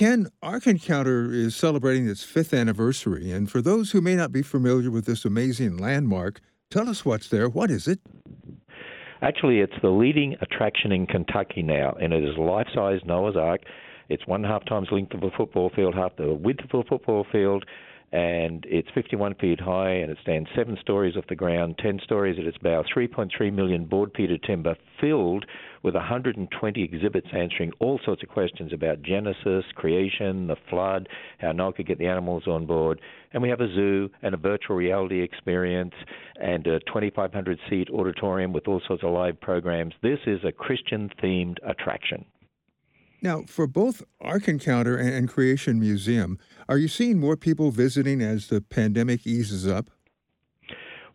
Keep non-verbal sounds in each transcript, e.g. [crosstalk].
Ken, Ark Encounter is celebrating its fifth anniversary, and for those who may not be familiar with this amazing landmark, tell us what's there. What is it? Actually, it's the leading attraction in Kentucky now, and it is life-size Noah's Ark. It's one half times length of a football field, half the width of a football field, and it's 51 feet high and it stands seven stories off the ground, 10 stories at its bow, 3.3 million board feet of timber filled with 120 exhibits answering all sorts of questions about Genesis, creation, the flood, how Noah could get the animals on board. And we have a zoo and a virtual reality experience and a 2,500 seat auditorium with all sorts of live programs. This is a Christian themed attraction. Now, for both Ark Encounter and Creation Museum, are you seeing more people visiting as the pandemic eases up?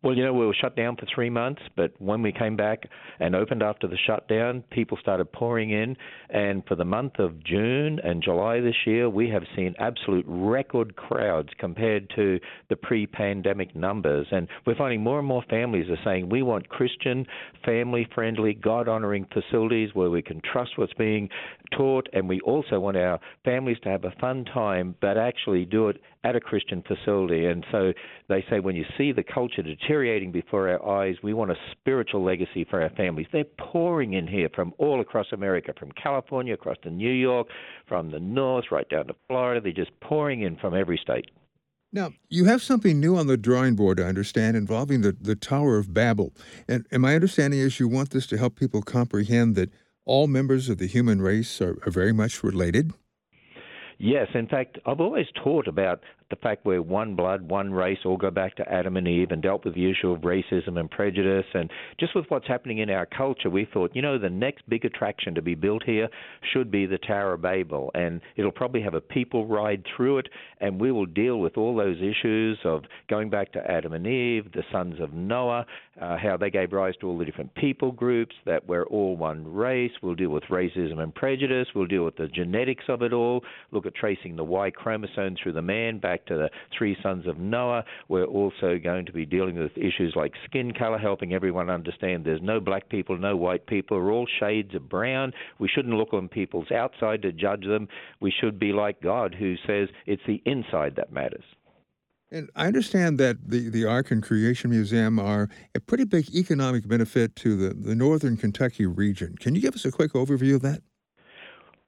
Well, you know, we were shut down for three months, but when we came back and opened after the shutdown, people started pouring in. And for the month of June and July this year, we have seen absolute record crowds compared to the pre pandemic numbers. And we're finding more and more families are saying we want Christian, family friendly, God honoring facilities where we can trust what's being taught. And we also want our families to have a fun time, but actually do it at a Christian facility. And so they say when you see the culture deteriorating before our eyes, we want a spiritual legacy for our families. They're pouring in here from all across America, from California across to New York, from the north right down to Florida. They're just pouring in from every state. Now, you have something new on the drawing board, I understand, involving the, the Tower of Babel. And, and my understanding is you want this to help people comprehend that all members of the human race are, are very much related. Yes, in fact, I've always taught about the fact we're one blood, one race, all go back to Adam and Eve and dealt with the issue of racism and prejudice. And just with what's happening in our culture, we thought, you know, the next big attraction to be built here should be the Tower of Babel. And it'll probably have a people ride through it, and we will deal with all those issues of going back to Adam and Eve, the sons of Noah, uh, how they gave rise to all the different people groups, that we're all one race. We'll deal with racism and prejudice. We'll deal with the genetics of it all, look at tracing the Y chromosome through the man back back to the three sons of Noah. We're also going to be dealing with issues like skin color, helping everyone understand there's no black people, no white people. We're all shades of brown. We shouldn't look on people's outside to judge them. We should be like God, who says it's the inside that matters. And I understand that the, the Ark and Creation Museum are a pretty big economic benefit to the, the northern Kentucky region. Can you give us a quick overview of that?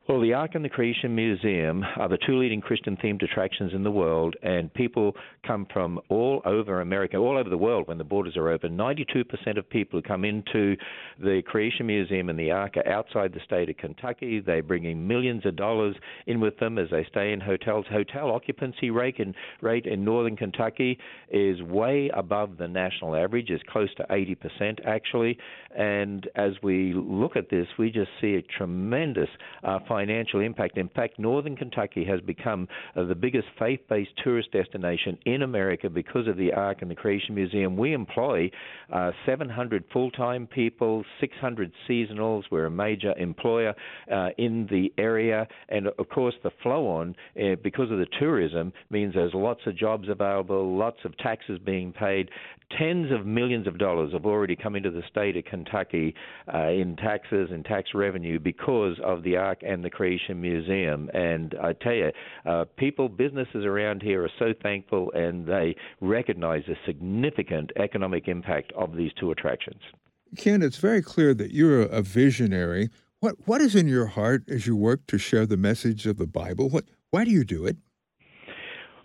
Well, the Ark and the Creation Museum are the two leading Christian themed attractions in the world, and people come from all over America, all over the world when the borders are open. 92% of people who come into the Creation Museum and the Ark are outside the state of Kentucky. They're bringing millions of dollars in with them as they stay in hotels. Hotel occupancy rate in, rate in northern Kentucky is way above the national average, is close to 80% actually. And as we look at this, we just see a tremendous uh, financial impact. In fact, northern Kentucky has become uh, the biggest faith based tourist destination in America because of the Ark and the Creation Museum. We employ uh, 700 full time people, 600 seasonals. We're a major employer uh, in the area. And of course, the flow on, uh, because of the tourism, means there's lots of jobs available, lots of taxes being paid. Tens of millions of dollars have already come into the state of Kentucky uh, in taxes and tax revenue because of the Ark and the Creation Museum. And I tell you, uh, people, businesses around here are so thankful and they recognize the significant economic impact of these two attractions. Ken, it's very clear that you're a visionary. What what is in your heart as you work to share the message of the Bible? What why do you do it?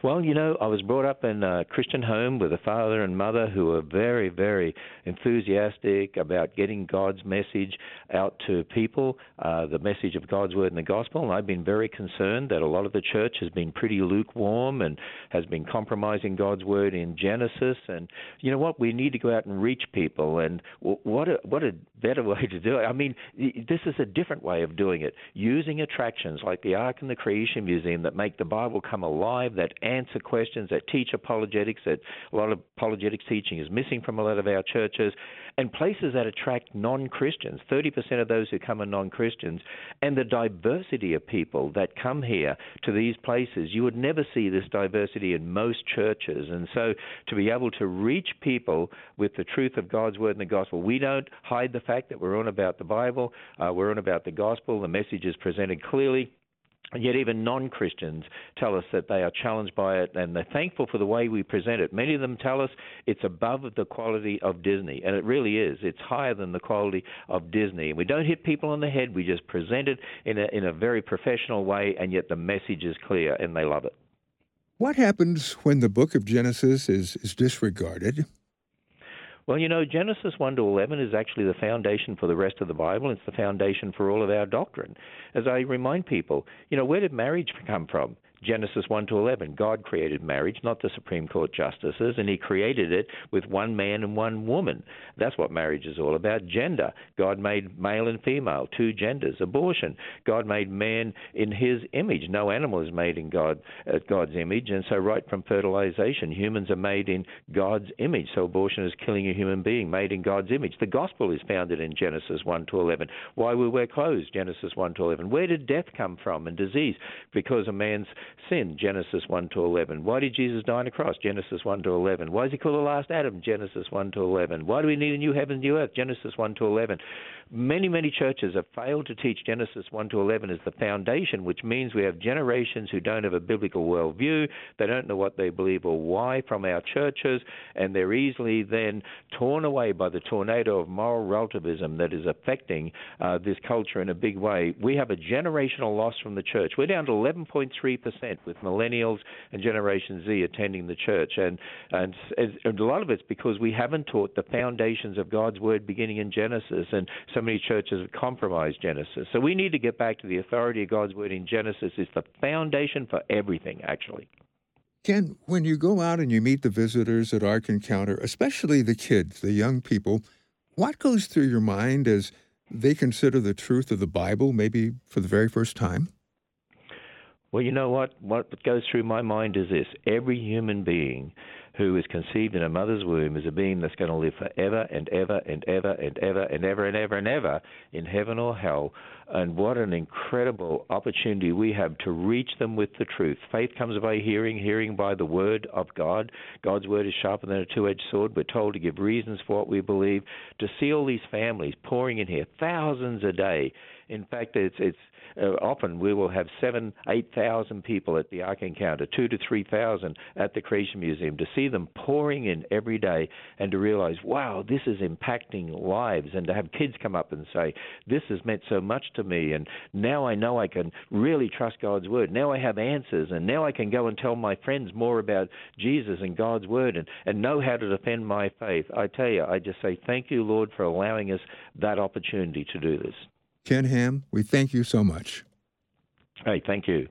Well, you know, I was brought up in a Christian home with a father and mother who were very, very enthusiastic about getting God's message out to people, uh, the message of God's word and the gospel. And I've been very concerned that a lot of the church has been pretty lukewarm and has been compromising God's word in Genesis. And you know what? We need to go out and reach people. And what a, what a better [laughs] way to do it. I mean, this is a different way of doing it, using attractions like the Ark and the Creation Museum that make the Bible come alive, that answer questions, that teach apologetics, that a lot of apologetics teaching is missing from a lot of our churches, and places that attract non Christians. 30% of those who come are non Christians, and the diversity of people that come here to these places. You would never see this diversity in most churches. And so to be able to reach people with the truth of God's word and the gospel, we don't hide the fact that we're on about the Bible, uh, we're on about the gospel, the message is presented clearly And yet, even non Christians tell us that they are challenged by it and they're thankful for the way we present it. Many of them tell us it's above the quality of Disney, and it really is. It's higher than the quality of Disney. And we don't hit people on the head, we just present it in a, in a very professional way, and yet the message is clear and they love it. What happens when the book of Genesis is, is disregarded? Well, you know, Genesis 1 to 11 is actually the foundation for the rest of the Bible. It's the foundation for all of our doctrine. As I remind people, you know, where did marriage come from? Genesis 1 to 11. God created marriage, not the Supreme Court justices, and He created it with one man and one woman. That's what marriage is all about. Gender. God made male and female, two genders. Abortion. God made man in His image. No animal is made in God uh, God's image, and so right from fertilization, humans are made in God's image. So abortion is killing a human being made in God's image. The gospel is founded in Genesis 1 to 11. Why we wear clothes? Genesis 1 to 11. Where did death come from and disease? Because a man's sin, Genesis 1 to 11. Why did Jesus die on the cross? Genesis 1 to 11. Why is he called the last Adam? Genesis 1 to 11. Why do we need a new heaven and new earth? Genesis 1 to 11. Many, many churches have failed to teach Genesis 1 to 11 as the foundation, which means we have generations who don't have a biblical worldview. They don't know what they believe or why from our churches, and they're easily then torn away by the tornado of moral relativism that is affecting uh, this culture in a big way. We have a generational loss from the church. We're down to 11.3% with millennials and Generation Z attending the church. And, and, and a lot of it's because we haven't taught the foundations of God's Word beginning in Genesis. And so many churches have compromised Genesis. So we need to get back to the authority of God's Word in Genesis. It's the foundation for everything, actually. Ken, when you go out and you meet the visitors at Ark Encounter, especially the kids, the young people, what goes through your mind as they consider the truth of the Bible, maybe for the very first time? Well, you know what? What goes through my mind is this every human being who is conceived in a mother's womb is a being that's going to live forever and ever and ever and ever and ever and ever and ever in heaven or hell. And what an incredible opportunity we have to reach them with the truth. Faith comes by hearing, hearing by the word of God. God's word is sharper than a two edged sword. We're told to give reasons for what we believe, to see all these families pouring in here, thousands a day. In fact, it's it's uh, often we will have seven, eight thousand people at the Ark Encounter, two to three thousand at the Creation Museum. To see them pouring in every day and to realize, wow, this is impacting lives, and to have kids come up and say, this has meant so much to me, and now I know I can really trust God's word. Now I have answers, and now I can go and tell my friends more about Jesus and God's word, and and know how to defend my faith. I tell you, I just say thank you, Lord, for allowing us that opportunity to do this. Ken Ham, we thank you so much. Hey, thank you.